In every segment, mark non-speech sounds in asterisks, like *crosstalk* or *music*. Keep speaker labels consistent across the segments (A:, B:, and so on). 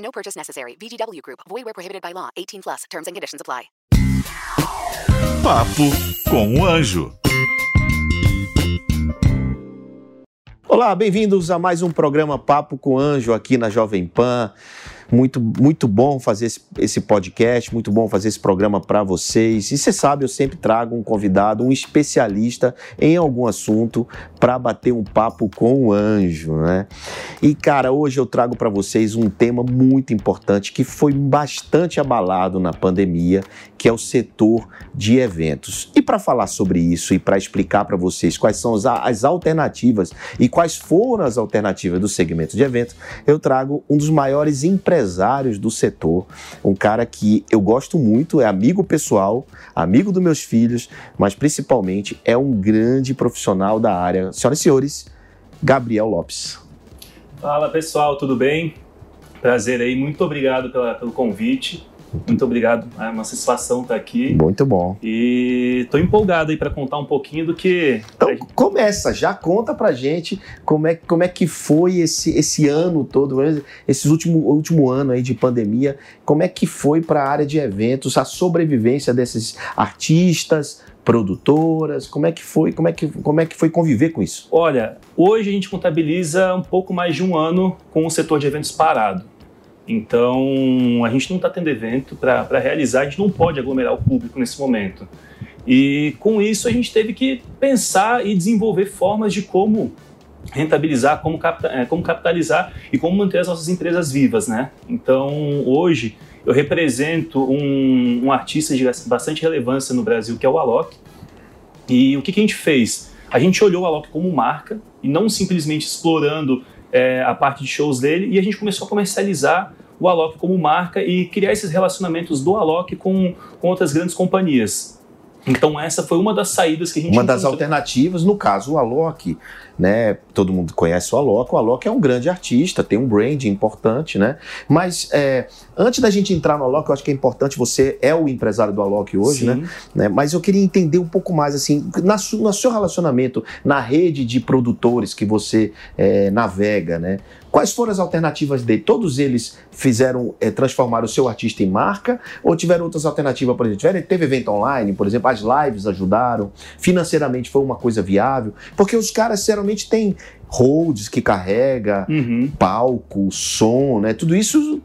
A: No purchase necessary. VGW Group. Void where prohibited by law. 18 plus. Terms and conditions apply.
B: Papo com o Anjo.
C: Olá, bem-vindos a mais um programa Papo com o Anjo aqui na Jovem Pan. Muito, muito bom fazer esse, esse podcast, muito bom fazer esse programa para vocês. E você sabe, eu sempre trago um convidado, um especialista em algum assunto para bater um papo com o anjo, né? E cara, hoje eu trago para vocês um tema muito importante que foi bastante abalado na pandemia, que é o setor de eventos. E para falar sobre isso e para explicar para vocês quais são as, as alternativas e quais foram as alternativas do segmento de eventos, eu trago um dos maiores empresários empresários do setor, um cara que eu gosto muito, é amigo pessoal, amigo dos meus filhos, mas principalmente é um grande profissional da área. Senhoras e senhores, Gabriel Lopes.
D: Fala pessoal, tudo bem? Prazer aí, muito obrigado pela, pelo convite. Muito obrigado, é uma satisfação estar aqui.
C: Muito bom.
D: E estou empolgado aí para contar um pouquinho do que.
C: Então começa, já conta pra gente como é, como é que foi esse, esse ano todo, esse último, último ano aí de pandemia, como é que foi para a área de eventos, a sobrevivência desses artistas, produtoras, como é que foi, como é que, como é que foi conviver com isso?
D: Olha, hoje a gente contabiliza um pouco mais de um ano com o setor de eventos parado. Então, a gente não está tendo evento para realizar, a gente não pode aglomerar o público nesse momento. E com isso, a gente teve que pensar e desenvolver formas de como rentabilizar, como, capta, como capitalizar e como manter as nossas empresas vivas, né? Então, hoje, eu represento um, um artista de bastante relevância no Brasil, que é o Alok. E o que, que a gente fez? A gente olhou o Alok como marca e não simplesmente explorando é, a parte de shows dele e a gente começou a comercializar o Alok como marca e criar esses relacionamentos do Alok com, com outras grandes companhias. Então essa foi uma das saídas que a gente
C: Uma das alternativas, no caso o Alok, né? Todo mundo conhece o Alok. O Alok é um grande artista, tem um brand importante, né? Mas é, antes da gente entrar no Alok, eu acho que é importante, você é o empresário do Alok hoje, né? né? Mas eu queria entender um pouco mais, assim, na su, no seu relacionamento, na rede de produtores que você é, navega, né? Quais foram as alternativas dele? Todos eles fizeram, é, transformar o seu artista em marca ou tiveram outras alternativas, por exemplo? Tiveram, teve evento online, por exemplo, as lives ajudaram, financeiramente foi uma coisa viável, porque os caras geralmente têm holds que carrega,
D: uhum.
C: palco, som, né? Tudo isso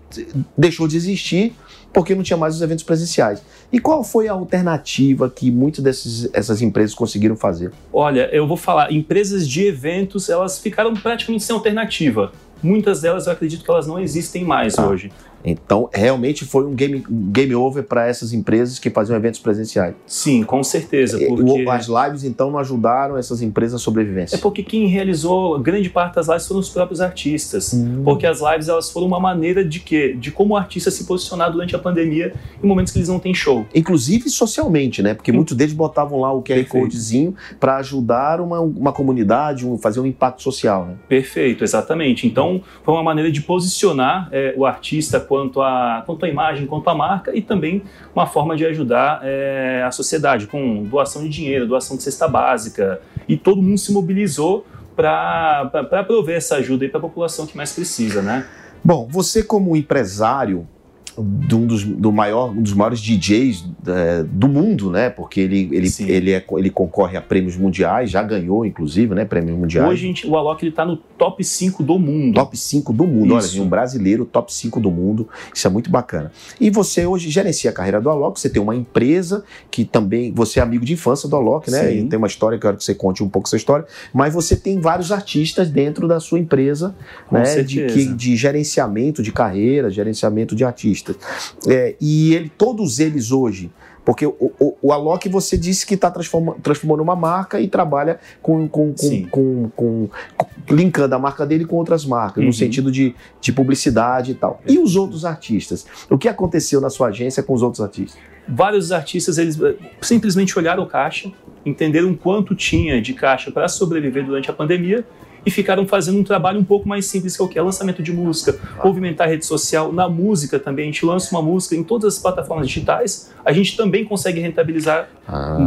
C: deixou de existir porque não tinha mais os eventos presenciais. E qual foi a alternativa que muitas dessas empresas conseguiram fazer?
D: Olha, eu vou falar, empresas de eventos, elas ficaram praticamente sem alternativa. Muitas delas eu acredito que elas não existem mais
C: Ah.
D: hoje.
C: Então, realmente foi um game, um game over para essas empresas que faziam eventos presenciais.
D: Sim, com certeza.
C: E-
D: Porque...
C: As lives, então, não ajudaram essas empresas a sobrevivência.
D: É porque quem realizou grande parte das lives foram os próprios artistas.
C: Hum.
D: Porque as lives elas foram uma maneira de quê? De como o artista se posicionar durante a pandemia em momentos que eles não têm show.
C: Inclusive socialmente, né? Porque muitos deles botavam lá o QR
D: Perfeito.
C: Codezinho para ajudar uma, uma comunidade, um- fazer um impacto social, né?
D: Perfeito, exatamente. Então, foi uma maneira de posicionar é, o artista quanto à quanto à imagem, quanto à marca e também uma forma de ajudar é, a sociedade com doação de dinheiro, doação de cesta básica. E todo mundo se mobilizou para prover essa ajuda para a população que mais precisa, né?
C: Bom, você como empresário de um dos, do maior, um dos maiores DJs é, do mundo, né? Porque ele, ele,
D: Sim.
C: ele, é, ele concorre a prêmios mundiais, já ganhou, inclusive, né? Prêmios mundiais.
D: Hoje gente- o Alok está no top 5 do mundo.
C: Top 5 do mundo, olha,
D: Isso.
C: um brasileiro top 5 do mundo, isso é muito bacana. E você hoje gerencia a carreira do Alok, você tem uma empresa que também, você é amigo de infância do Alok, né?
D: Sim.
C: E tem uma história, que eu quero que você conte um pouco essa história, mas você tem vários artistas dentro da sua empresa,
D: Com
C: né? De, que, de gerenciamento de carreira, gerenciamento de artistas. É, e ele, todos eles hoje Porque o, o, o Alok você disse que está transforma, transformando uma marca e trabalha com, com, com, com, com- com- linkando a marca dele com outras marcas,
D: Uhum.
C: no sentido de, de publicidade e tal. E os outros artistas? O que aconteceu na sua agência com os outros artistas?
D: vários artistas eles eh, simplesmente olharam o caixa, entenderam quanto tinha de caixa para sobreviver durante a pandemia e ficaram fazendo um trabalho um pouco mais simples, que é o que? É lançamento de música, movimentar a rede social. Na música também, a gente lança uma música em todas as plataformas digitais, a gente também consegue rentabilizar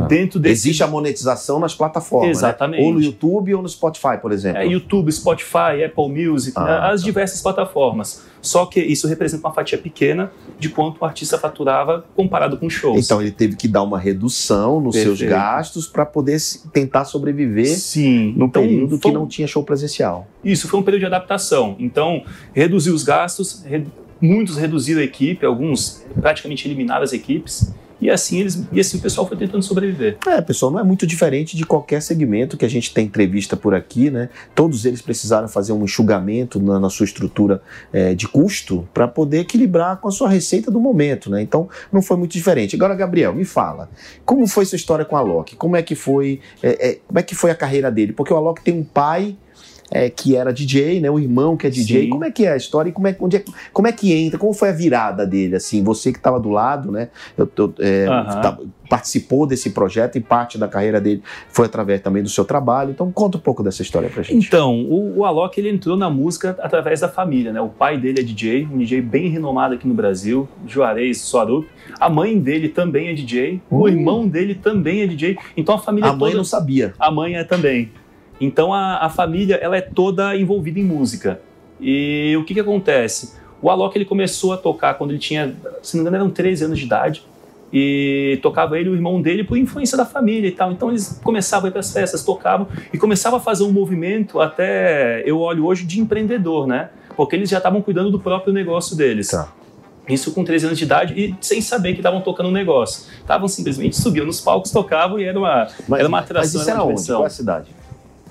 D: dentro desse...
C: Existe a monetização nas plataformas, né?
D: Exatamente.
C: Ou no YouTube ou no Spotify, por exemplo.
D: É, YouTube, Spotify, Apple Music,
C: Ah,
D: né, as
C: tá.
D: diversas plataformas. Só que isso representa uma fatia pequena de quanto o artista faturava comparado com shows.
C: Então ele teve que dar uma redução nos seus
D: Perfeito.
C: gastos para poder tentar sobreviver
D: Sim,
C: no
D: então,
C: período que
D: foi-
C: não tinha show presencial.
D: Isso foi um período de adaptação. Então, reduziu os gastos, re- muitos reduziram a equipe, alguns praticamente eliminaram as equipes. E assim, eles, e assim o pessoal foi tentando sobreviver.
C: É, pessoal, não é muito diferente de qualquer segmento que a gente tem entrevista por aqui, né? Todos eles precisaram fazer um enxugamento na, na sua estrutura é, de custo para poder equilibrar com a sua receita do momento, né? Então, não foi muito diferente. Agora, Gabriel, me fala, como foi sua história com a Alok? Como é que foi, é, é, como é que foi a carreira dele? Porque o Alok tem um pai é, que era DJ, né? O irmão que é DJ.
D: Sim.
C: Como é que é a história? E como é, onde é- como é que entra? Como foi a virada dele? Assim, você que estava do lado, né? Eu, eu, é, tá- participou desse projeto e parte da carreira dele foi através também do seu trabalho. Então, conta um pouco dessa história pra gente.
D: Então, o, o Alok ele entrou na música através da família, né? O pai dele é DJ, um DJ bem renomado aqui no Brasil, Juarez Soarup. A mãe dele também é DJ, o
C: Uh.
D: irmão dele também é DJ. Então a família
C: a mãe
D: toda
C: não sabia.
D: a mãe é também. Então a, a família ela é toda envolvida em música. E o que, que acontece? O Alok ele começou a tocar quando ele tinha, se não me engano, eram 13 anos de idade. E tocava ele e o irmão dele por influência da família e tal. Então eles começavam a ir para as festas, tocavam e começavam a fazer um movimento até, eu olho hoje, de empreendedor, né? Porque eles já estavam cuidando do próprio negócio deles.
C: Tá.
D: Isso com 13 anos de idade e sem saber que estavam tocando um negócio. Estavam simplesmente subiam nos palcos, tocavam e era uma,
C: Mas,
D: era uma
C: mas
D: atração,
C: isso
D: era
C: era
D: uma
C: onde? Qual é a cidade?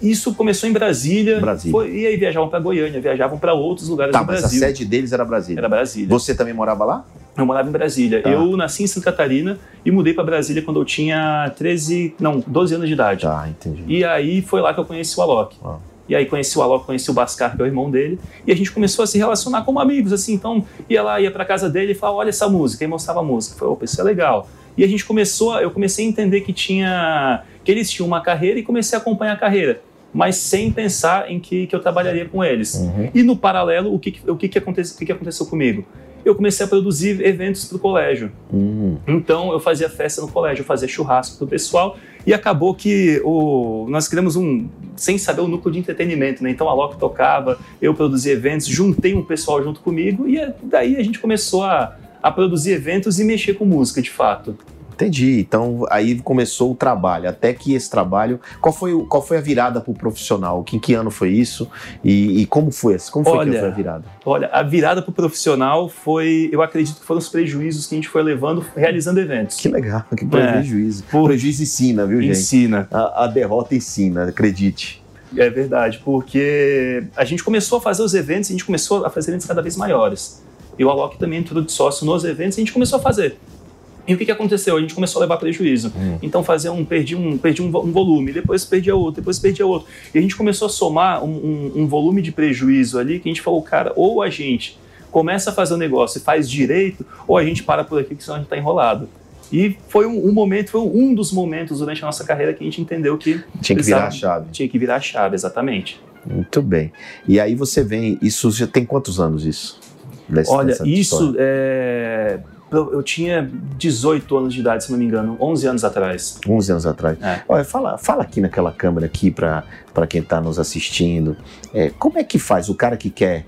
D: Isso começou em Brasília,
C: Brasília.
D: foi- e aí viajavam para Goiânia, viajavam para outros lugares
C: Tá,
D: do
C: mas a
D: Brasil.
C: sede deles era Brasília.
D: Era Brasília.
C: Você também morava lá?
D: Eu morava em Brasília.
C: Tá.
D: Eu nasci em Santa Catarina e mudei para Brasília quando eu tinha 13, não, 12 anos de idade.
C: Tá, entendi.
D: E aí foi lá que eu conheci o Alok.
C: Ah.
D: E aí conheci o Alok, conheci o Bascar, que é o irmão dele, e a gente começou a se relacionar como amigos, assim. Então ia lá, ia para casa dele e falava: "Olha essa música", e mostrava a música. Eu Falei: "Opa, isso é legal". E a gente começou, eu comecei a entender que tinha que eles tinham uma carreira e comecei a acompanhar a carreira, mas sem pensar em que, que eu trabalharia com eles.
C: Uhum.
D: E no paralelo, o que, o que, que, aconteceu, o que, que aconteceu comigo? Eu comecei a produzir eventos para o colégio.
C: Hum,
D: Então eu fazia festa no colégio, eu fazia churrasco pro pessoal e acabou que o, nós criamos um, sem saber, um núcleo de entretenimento, né? Então a Loki tocava, eu produzia eventos, juntei um pessoal junto comigo e daí a gente começou a, a produzir eventos e mexer com música de fato.
C: Entendi. Então aí começou o trabalho. Até que esse trabalho. Qual foi, o- qual foi a virada pro profissional? Que, em que ano foi isso? E, e como foi? esse- Como foi que
D: Olha,
C: foi a virada?
D: Olha, a virada pro profissional foi, eu acredito que foram os prejuízos que a gente foi levando realizando eventos.
C: Que legal, que
D: É.
C: prejuízo.
D: Por-
C: Prejuízo ensina, viu, gente?
D: Ensina.
C: A, a derrota ensina, acredite.
D: É verdade, porque a gente começou a fazer os eventos, a gente começou a fazer eventos cada vez maiores. E o Alok também entrou de sócio nos eventos e a gente começou a fazer. E o que, que aconteceu? A gente começou a levar prejuízo.
C: Hum.
D: Então fazia um, perdi um, perdi um, um volume, depois perdia outro, depois perdia outro. E a gente começou a somar um, um- um volume de prejuízo ali que a gente falou, cara, ou a gente começa a fazer o negócio e faz direito, ou a gente para por aqui, que senão a gente está enrolado. E foi um, um momento, foi um dos momentos durante a nossa carreira que a gente entendeu que
C: Tinha que virar a chave.
D: tinha que virar a chave, exatamente.
C: Muito bem. E aí você vem, isso já tem quantos anos isso?
D: Olha, isso é. Eu tinha 18 anos de idade, se não me engano, 11 anos atrás.
C: 11 anos atrás.
D: É.
C: Olha, fala, fala aqui naquela câmera aqui para quem está nos assistindo. É, como é que faz o cara que quer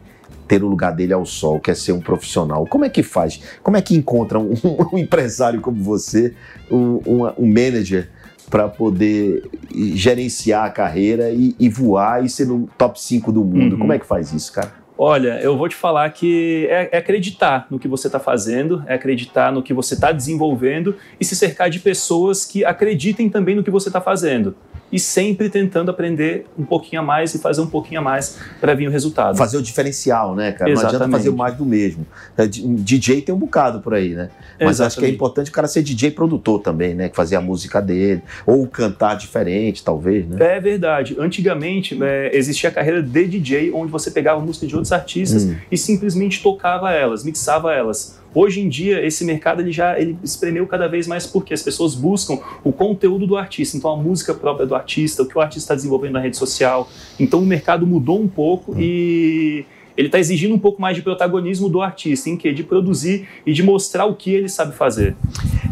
C: ter o lugar dele ao sol, quer ser um profissional? Como é que faz? Como é que encontra um, *laughs* um empresário como você, um, uma- um manager para poder gerenciar a carreira e, e voar e ser no top 5 do mundo?
D: Uhum.
C: Como é que faz isso, cara?
D: Olha, eu vou te falar que é, é acreditar no que você está fazendo, é acreditar no que você está desenvolvendo e se cercar de pessoas que acreditem também no que você está fazendo. E sempre tentando aprender um pouquinho a mais e fazer um pouquinho a mais para vir o resultado.
C: Fazer o diferencial, né, cara? Exatamente. Não adianta fazer mais do mesmo. É, DJ tem um bocado por aí, né? Mas Exatamente. acho que é importante o cara ser DJ produtor também, né? Fazer a música dele, ou cantar diferente, talvez, né?
D: É verdade. Antigamente é, existia a carreira de DJ, onde você pegava música de outros artistas hum. e simplesmente tocava elas, mixava elas. Hoje em dia, esse mercado ele já ele espremeu cada vez mais porque as pessoas buscam o conteúdo do artista, então a música própria do artista, o que o artista está desenvolvendo na rede social. Então o mercado mudou um pouco e ele está exigindo um pouco mais de protagonismo do artista, em que de produzir e de mostrar o que ele sabe fazer.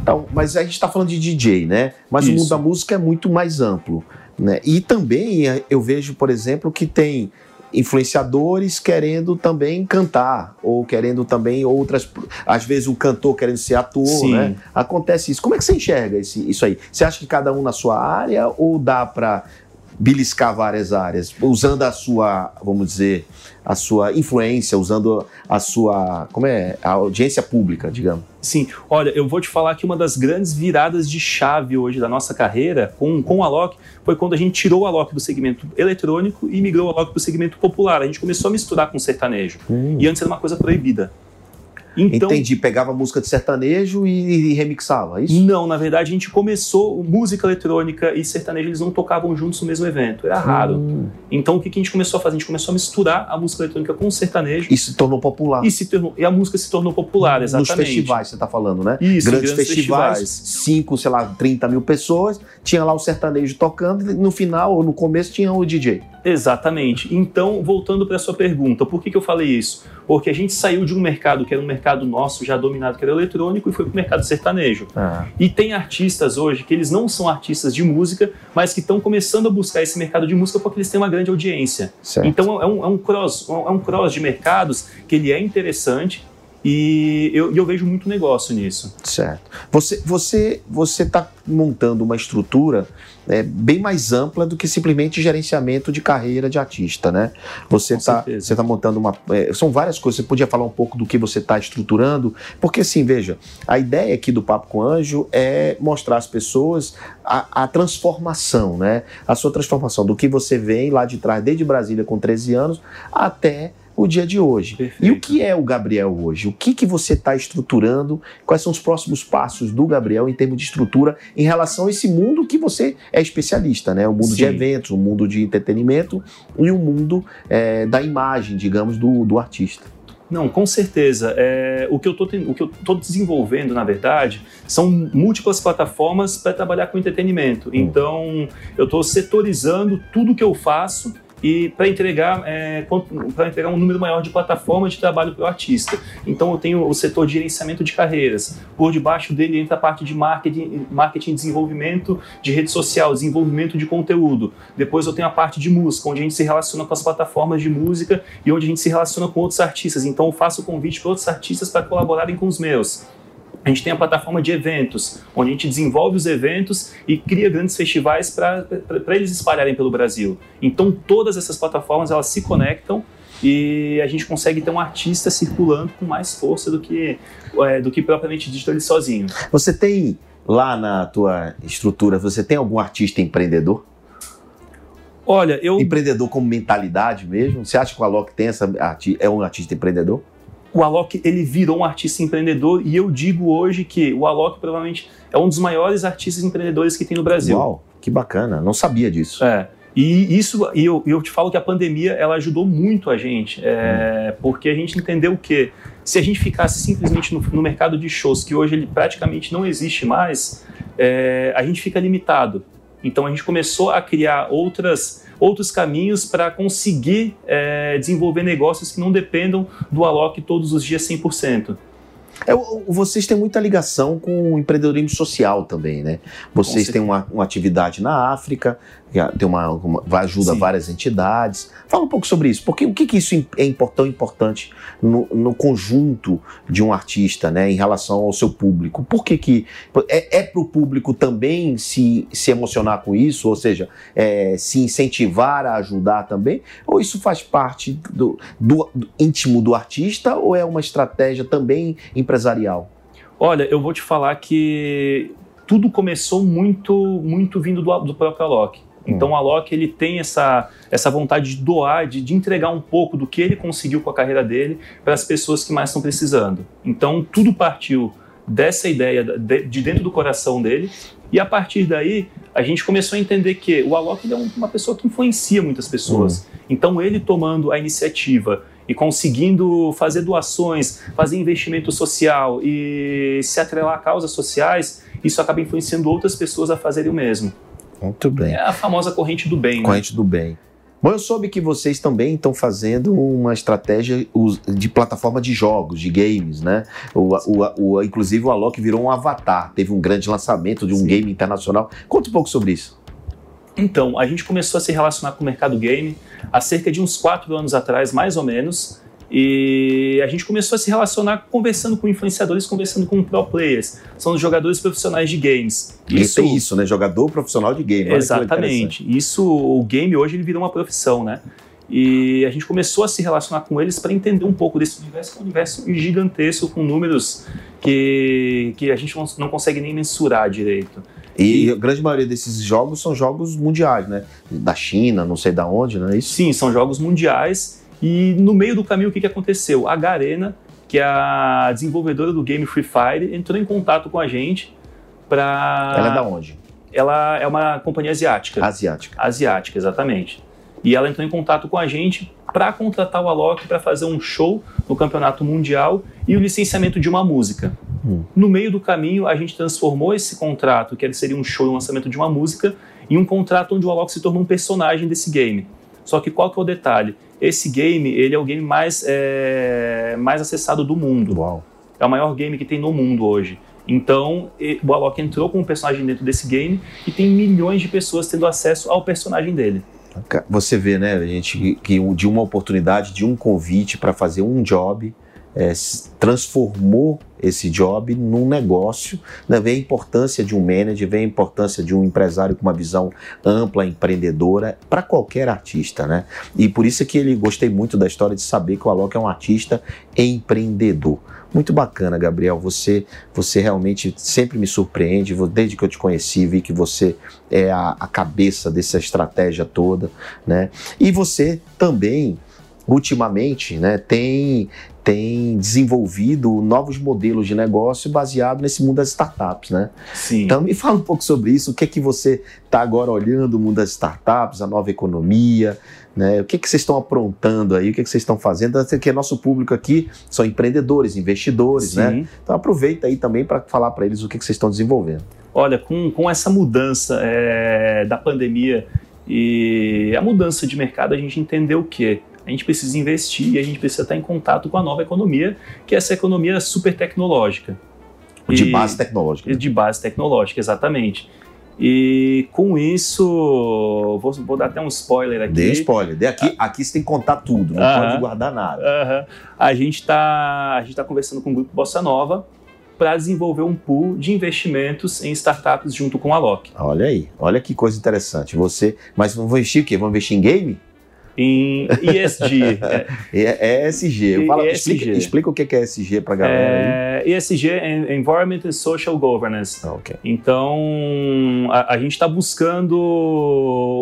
C: Então, mas a gente está falando de DJ, né? Mas Isso. o mundo da música é muito mais amplo, né? E também eu vejo, por exemplo, que tem influenciadores querendo também cantar, ou querendo também outras. Às vezes o cantor querendo ser ator, Sim. né? Acontece isso. Como é que você enxerga esse, isso aí? Você acha que cada um na sua área ou dá para beliscar várias áreas, usando a sua, vamos dizer, a sua influência, usando a sua, como é, a audiência pública, digamos.
D: Sim, olha, eu vou te falar que uma das grandes viradas de chave hoje da nossa carreira com, com o Alok foi quando a gente tirou o Alok do segmento eletrônico e migrou o Alok para o segmento popular. A gente começou a misturar com sertanejo. Hum. E antes era uma coisa proibida.
C: Então, Entendi, pegava música de sertanejo e, e, remixava, é isso?
D: Não, na verdade a gente começou, música eletrônica e sertanejo eles não tocavam juntos no mesmo evento, era raro. Hum. Então o que, que a gente começou a fazer? A gente começou a misturar a música eletrônica com o sertanejo.
C: E se tornou popular.
D: E, se tornou, e a música se tornou popular, exatamente.
C: Nos festivais você está falando, né?
D: Isso,
C: grandes, grandes festivais, festivais, cinco, sei lá, 30 mil pessoas, tinha lá o sertanejo tocando e no final ou no começo tinha o DJ.
D: Exatamente. Então, voltando para a sua pergunta, por que, que eu falei isso? Porque a gente saiu de um mercado que era um mercado nosso já dominado, que era eletrônico, e foi para o mercado sertanejo. Ah. E tem artistas hoje que eles não são artistas de música, mas que estão começando a buscar esse mercado de música porque eles têm uma grande audiência. Certo. Então, é um, é um cross, é um cross de mercados que ele é interessante, e eu, eu, vejo muito negócio nisso.
C: Certo. Você você você está montando uma estrutura é, bem mais ampla do que simplesmente gerenciamento de carreira de artista, né? Você está você tá montando uma é, são várias coisas. Você podia falar um pouco do que você está estruturando, porque assim veja a ideia aqui do papo com Anjo é mostrar às pessoas a, a transformação, né? A sua transformação do que você vem lá de trás desde Brasília com 13 anos até o dia de hoje. Perfeito. E o que é o Gabriel hoje? O que, que você está estruturando? Quais são os próximos passos do Gabriel em termos de estrutura em relação a esse mundo que você é especialista, né? O mundo Sim. de eventos, o mundo de entretenimento e o mundo é, da imagem, digamos, do, do artista.
D: Não, com certeza. É, o que eu estou desenvolvendo, na verdade, são múltiplas plataformas para trabalhar com entretenimento. Hum. Então, eu estou setorizando tudo que eu faço e para entregar é, para entregar um número maior de plataformas de trabalho para o artista. Então eu tenho o setor de gerenciamento de carreiras. Por debaixo dele entra a parte de marketing, marketing desenvolvimento de rede social, desenvolvimento de conteúdo. Depois eu tenho a parte de música, onde a gente se relaciona com as plataformas de música e onde a gente se relaciona com outros artistas. Então eu faço convite para outros artistas para colaborarem com os meus. A gente tem a plataforma de eventos, onde a gente desenvolve os eventos e cria grandes festivais para eles espalharem pelo Brasil. Então todas essas plataformas elas se conectam e a gente consegue ter um artista circulando com mais força do que, é, do que propriamente dito ele sozinho.
C: Você tem lá na tua estrutura, você tem algum artista empreendedor?
D: Olha, eu.
C: Empreendedor como mentalidade mesmo? Você acha que o Alok tem essa, é um artista empreendedor?
D: O Alok ele virou um artista empreendedor e eu digo hoje que o Alok provavelmente é um dos maiores artistas empreendedores que tem no Brasil.
C: Uau, que bacana, não sabia disso.
D: É. E isso, e eu, eu te falo que a pandemia ela ajudou muito a gente, é, hum. porque a gente entendeu que se a gente ficasse simplesmente no, no, mercado de shows, que hoje ele praticamente não existe mais, é, a gente fica limitado. Então a gente começou a criar outras outros caminhos para conseguir é, desenvolver negócios que não dependam do Alok todos os dias 100%.
C: É, vocês têm muita ligação com o empreendedorismo social também, né? Vocês têm uma, uma, atividade na África, tem uma, uma ajuda Sim. várias entidades. Fala um pouco sobre isso, porque o que, que isso é tão importante no, no, conjunto de um artista, né, em relação ao seu público? Por que, que é, é para o público também se, se emocionar com isso, ou seja, é, se incentivar a ajudar também? Ou isso faz parte do, do, do íntimo do artista, ou é uma estratégia também empresarial?
D: Olha, eu vou te falar que tudo começou muito, muito vindo do, do próprio Alok Então o Alok ele tem essa, essa vontade de doar, de, de entregar um pouco do que ele conseguiu com a carreira dele para as pessoas que mais estão precisando. Então tudo partiu dessa ideia de, de dentro do coração dele e a partir daí a gente começou a entender que o Alok é uma pessoa que influencia muitas pessoas. Uhum. Então ele tomando a iniciativa e conseguindo fazer doações, fazer investimento social e se atrelar a causas sociais, isso acaba influenciando outras pessoas a fazerem o mesmo.
C: Muito bem.
D: É a famosa corrente do bem.
C: Né? Corrente né? do bem. Bom, eu soube que vocês também estão fazendo uma estratégia de plataforma de jogos, de games, né? O, o, o, inclusive o Alok virou um avatar, teve um grande lançamento de um Sim. game internacional. Conta um pouco sobre isso.
D: Então, a gente começou a se relacionar com o mercado game há cerca de uns quatro anos atrás, mais ou menos. E a gente começou a se relacionar conversando com influenciadores, conversando com pro players. São os jogadores profissionais de games.
C: Isso, tem isso, né? Jogador profissional de game.
D: Exatamente. Isso, o game hoje ele virou uma profissão, né? E a gente começou a se relacionar com eles para entender um pouco desse universo, que é um universo gigantesco, com números que, que a gente não, consegue nem mensurar direito.
C: E, e, a grande maioria desses jogos são jogos mundiais, né? Da China, não sei da onde, não é isso?
D: Sim, são jogos mundiais e no meio do caminho, o que, que aconteceu? A Garena, que é a desenvolvedora do game Free Fire, entrou em contato com a gente para.
C: Ela é da onde?
D: Ela é uma companhia asiática.
C: Asiática.
D: Asiática, exatamente. E ela entrou em contato com a gente para contratar o Alok para fazer um show no campeonato mundial e o licenciamento de uma música. Hum. No meio do caminho, a gente transformou esse contrato, que seria um show e um lançamento de uma música, em um contrato onde o Alok se tornou um personagem desse game. Só que qual que é o detalhe? Esse game, ele é o game mais, é, mais acessado do mundo.
C: Uau.
D: É o maior game que tem no mundo hoje. Então, o Alok entrou com um personagem dentro desse game e tem milhões de pessoas tendo acesso ao personagem dele.
C: Você vê, né, gente, que de uma oportunidade, de um convite para fazer um job, é, transformou esse job num negócio, né? vê a importância de um manager, vê a importância de um empresário com uma visão ampla, empreendedora, para qualquer artista, né? E por isso que ele gostei muito da história de saber que o Alok é um artista empreendedor. Muito bacana, Gabriel. Você, você realmente sempre me surpreende. Desde que eu te conheci, vi que você é a, a cabeça dessa estratégia toda, né? E você também ultimamente né, tem tem desenvolvido novos modelos de negócio baseado nesse mundo das startups, né?
D: Sim.
C: Então me fala um pouco sobre isso. O que é que você está agora olhando o mundo das startups, a nova economia, né? O que é que vocês estão aprontando aí? O que é que vocês estão fazendo? Porque nosso público aqui são empreendedores, investidores, né? Sim. né? Então aproveita aí também para falar para eles o que, é que vocês estão desenvolvendo.
D: Olha, com, com essa mudança é, da pandemia e a mudança de mercado, a gente entendeu o quê? A gente precisa investir e a gente precisa estar em contato com a nova economia, que é essa economia super tecnológica.
C: De e, base tecnológica.
D: De base tecnológica, exatamente. E com isso, vou, vou, dar até um spoiler aqui.
C: Dê spoiler. Dê aqui, aqui você tem que contar tudo, não uh -huh. pode guardar nada.
D: Uh -huh. A gente está tá conversando com o grupo Bossa Nova para desenvolver um pool de investimentos em startups junto com a Loki.
C: Olha aí, olha que coisa interessante. Você, mas vão investir o quê? Vão investir em game?
D: Em ESG. *laughs*
C: é, ESG. Falo, ESG. Explica, explica, o que é ESG para a galera
D: é, aí. ESG é Environment and Social Governance.
C: Ah, okay.
D: Então, a, a gente está buscando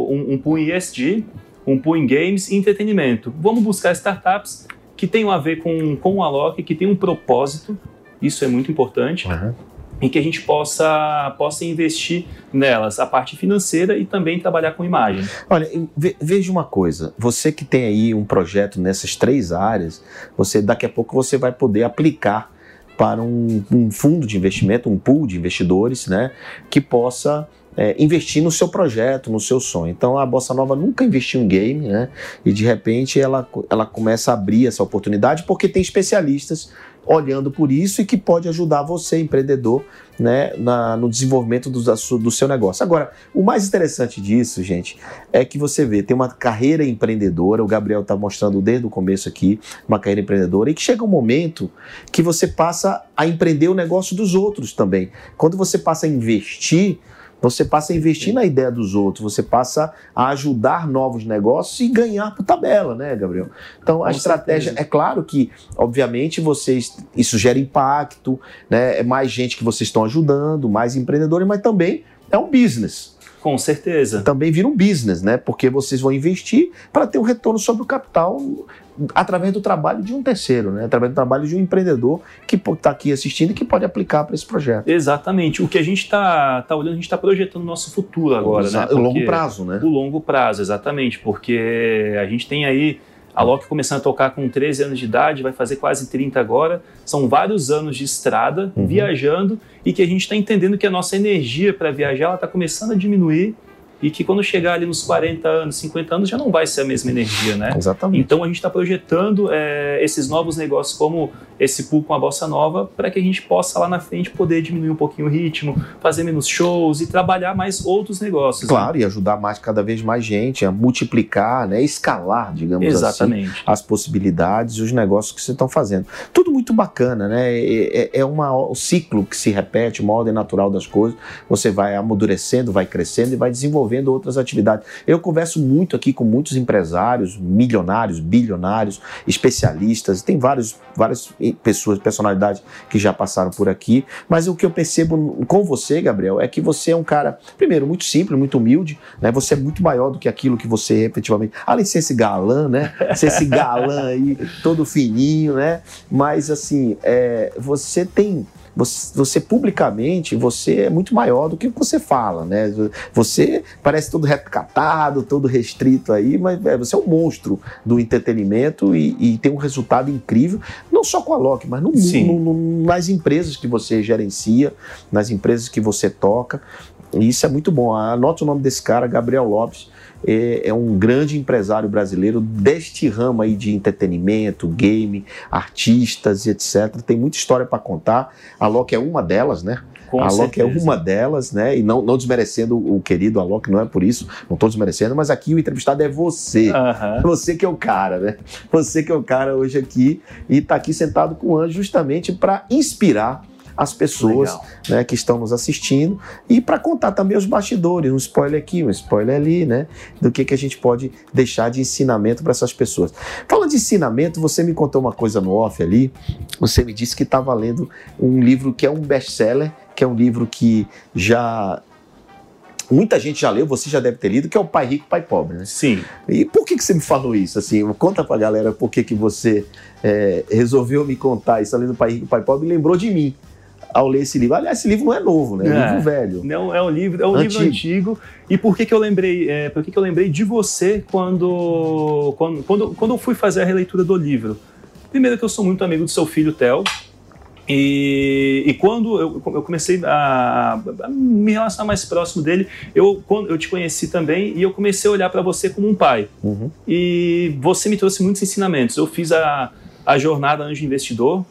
D: um, um pool em ESG, um pool em games e entretenimento. Vamos buscar startups que tenham a ver com, com o Alok, que tem um propósito, isso é muito importante. Uhum em que a gente possa, possa investir nelas, a parte financeira e também trabalhar com imagem.
C: Olha, veja uma coisa, você que tem aí um projeto nessas três áreas, você daqui a pouco você vai poder aplicar para um, um fundo de investimento, um pool de investidores, né, que possa é, investir no seu projeto, no seu sonho. Então a Bossa Nova nunca investiu em game, né? E de repente ela, ela começa a abrir essa oportunidade porque tem especialistas olhando por isso e que pode ajudar você, empreendedor, né, na, no desenvolvimento do, do seu negócio. Agora, o mais interessante disso, gente, é que você vê, tem uma carreira empreendedora, o Gabriel está mostrando desde o começo aqui, uma carreira empreendedora, e que chega um momento que você passa a empreender o negócio dos outros também. Quando você passa a investir, você passa a investir na ideia dos outros, você passa a ajudar novos negócios e ganhar por tabela, né, Gabriel? Então a Com estratégia certeza. é claro que, obviamente, vocês isso gera impacto, né? É mais gente que vocês estão ajudando, mais empreendedores, mas também é um business.
D: Com certeza.
C: Também vira um business, né? Porque vocês vão investir para ter um retorno sobre o capital através do trabalho de um terceiro, né? através do trabalho de um empreendedor que está aqui assistindo e que pode aplicar para esse projeto.
D: Exatamente. O que a gente está tá olhando, a gente está projetando o nosso futuro agora. né?
C: O longo prazo, né?
D: O longo prazo, exatamente. Porque a gente tem aí a Loki começando a tocar com 13 anos de idade, vai fazer quase 30 agora. São vários anos de estrada, uhum. viajando, e que a gente está entendendo que a nossa energia para viajar está começando a diminuir e que quando chegar ali nos 40 anos, 50 anos, já não vai ser a mesma energia, né?
C: Exatamente.
D: Então a gente está projetando é, esses novos negócios como esse pool com a bossa nova para que a gente possa lá na frente poder diminuir um pouquinho o ritmo, fazer menos shows e trabalhar mais outros negócios.
C: Né? Claro, né? e ajudar mais cada vez mais gente a multiplicar, né, escalar, digamos assim,
D: Exatamente.
C: assim, as possibilidades e os negócios que vocês estão fazendo. Tudo muito bacana, né? É, é, é uma, um ciclo que se repete, uma ordem natural das coisas. Você vai amadurecendo, vai crescendo e vai desenvolvendo outras atividades. Eu converso muito aqui com muitos empresários, milionários, bilionários, especialistas, tem vários, vários pessoas, personalidades que já passaram por aqui, mas o que eu percebo com você, Gabriel, é que você é um cara, primeiro, muito simples, muito humilde, né? Você é muito maior do que aquilo que você efetivamente, além de ser esse galã, né? Ser esse galã aí, todo fininho, né? Mas assim, é, você tem você, você, publicamente, você é muito maior do que você fala, né? Você parece todo recatado, todo restrito aí, mas é, você é um monstro do entretenimento e, e, tem um resultado incrível, não só com a Loki, mas no, no, no, nas empresas que você gerencia, nas empresas que você toca. E isso é muito bom. Anote o nome desse cara, Gabriel Lopes é, é, um grande empresário brasileiro deste ramo aí de entretenimento, game, artistas e etc. Tem muita história para contar. A Loki é uma delas, né?
D: Com
C: a
D: Alok
C: é uma delas, né? E não, não desmerecendo o querido Alok, não é por isso, não estou desmerecendo, mas aqui o entrevistado é você.
D: Uhum.
C: Você que é o cara, né? Você que é o cara hoje aqui e está aqui sentado com o Anjo justamente para inspirar as pessoas né, que estão nos assistindo e para contar também os bastidores, um spoiler aqui, um spoiler ali, né, do que, que a gente pode deixar de ensinamento para essas pessoas. Falando de ensinamento, você me contou uma coisa no off ali, você me disse que estava lendo um livro que é um best-seller, que é um livro que já muita gente já leu, você já deve ter lido, que é o Pai Rico, Pai Pobre, né?
D: Sim.
C: E por que, que você me falou isso? Assim, conta pra galera por que, que você é, resolveu me contar isso além do Pai Rico, Pai Pobre e lembrou de mim ao ler esse livro. Aliás, esse livro não é novo, né? É, um livro velho.
D: Não, é um livro, é um antigo. livro antigo. E por que, que eu lembrei? É, por que, que eu lembrei de você quando, quando, quando, quando eu fui fazer a releitura do livro? Primeiro que eu sou muito amigo do seu filho Theo. E, e quando eu, eu comecei a, a, me relacionar mais próximo dele, eu, quando, eu te conheci também e eu comecei a olhar para você como um pai.
C: Uhum.
D: E você me trouxe muitos ensinamentos. Eu fiz a, a jornada Anjo Investidor,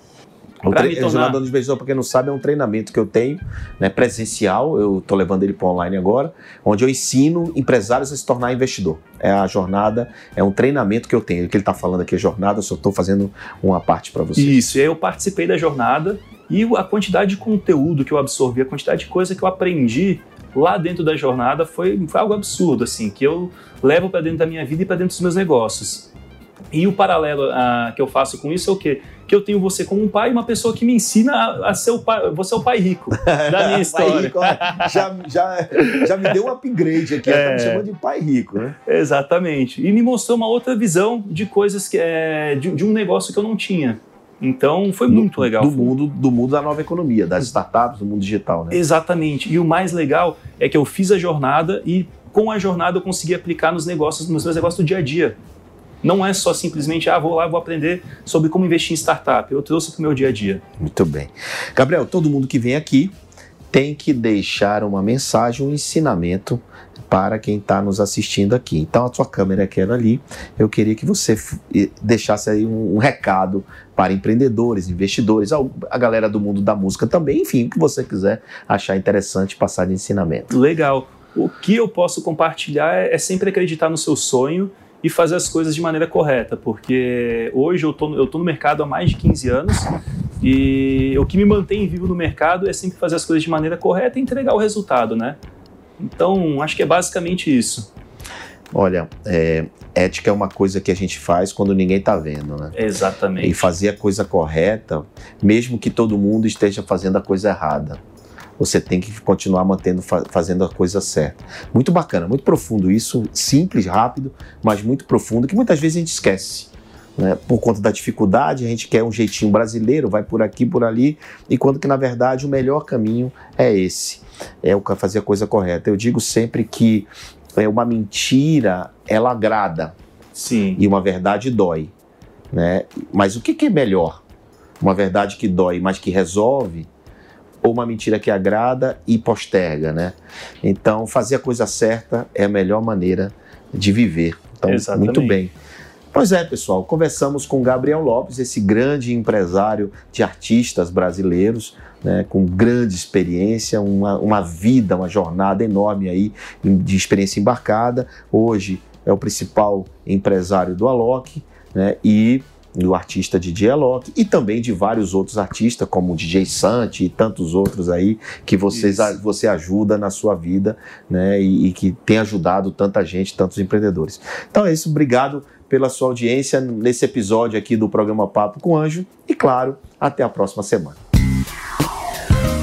C: o tre... tornar... Jornada do Investidor, para quem não sabe, é um treinamento que eu tenho, né, presencial, eu estou levando ele para online agora, onde eu ensino empresários a se tornar investidor. É a jornada, é um treinamento que eu tenho. O que ele está falando aqui é jornada, eu só estou fazendo uma parte para você.
D: Isso, eu participei da jornada e a quantidade de conteúdo que eu absorvi, a quantidade de coisa que eu aprendi lá dentro da jornada foi, foi algo absurdo, assim, que eu levo para dentro da minha vida e para dentro dos meus negócios. E o paralelo uh, que eu faço com isso é o quê? Que eu tenho você como um pai, uma pessoa que me ensina a, a ser o pai. Você é o pai rico da minha *laughs* história.
C: rico, já, já, já me deu um upgrade aqui, *laughs* é. tá me chamando de pai rico, né?
D: Exatamente. E me mostrou uma outra visão de coisas que é de, de um negócio que eu não tinha. Então foi muito legal.
C: Do mundo, do mundo da nova economia, das startups, do mundo digital, né?
D: Exatamente. E o mais legal é que eu fiz a jornada e com a jornada eu consegui aplicar nos negócios, nos meus negócios do dia a dia. Não é só simplesmente, ah, vou lá, vou aprender sobre como investir em startup. Eu trouxe para o meu dia a dia.
C: Muito bem. Gabriel, todo mundo que vem aqui tem que deixar uma mensagem, um ensinamento para quem está nos assistindo aqui. Então, a sua câmera é aquela ali. Eu queria que você deixasse aí um, um recado para empreendedores, investidores, a, a, galera do mundo da música também, enfim, o que você quiser achar interessante passar de ensinamento.
D: Legal. O que eu posso compartilhar é, é sempre acreditar no seu sonho e fazer as coisas de maneira correta, porque hoje eu tô, eu tô no mercado há mais de 15 anos e o que me mantém vivo no mercado é sempre fazer as coisas de maneira correta e entregar o resultado, né? Então, acho que é basicamente isso.
C: Olha, é, ética é uma coisa que a gente faz quando ninguém está vendo, né?
D: Exatamente.
C: E fazer a coisa correta, mesmo que todo mundo esteja fazendo a coisa errada. Você tem que continuar mantendo, fazendo a coisa certa. Muito bacana, muito profundo isso, simples, rápido, mas muito profundo, que muitas vezes a gente esquece. Né? Por conta da dificuldade, a gente quer um jeitinho brasileiro, vai por aqui, por ali, e quando que na verdade o melhor caminho é esse, é o fazer a coisa correta. Eu digo sempre que é uma mentira, ela agrada,
D: Sim.
C: e uma verdade dói, né? Mas o que, que é melhor? Uma verdade que dói, mas que resolve, ou uma mentira que agrada e posterga, né? Então, fazer a coisa certa é a melhor maneira de viver. Então,
D: Exatamente.
C: muito bem. Pois é, pessoal, conversamos com Gabriel Lopes, esse grande empresário de artistas brasileiros, né, com grande experiência, uma, uma vida, uma jornada enorme aí de experiência embarcada. Hoje é o principal empresário do Alok, né, e do artista DJ Alok e também de vários outros artistas, como o DJ Santi e tantos outros aí que vocês, a, você ajuda na sua vida né, e, e, que tem ajudado tanta gente, tantos empreendedores. Então é isso, obrigado pela sua audiência nesse episódio aqui do programa Papo com Anjo e, claro, até a próxima semana.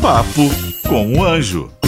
B: Papo com o Anjo.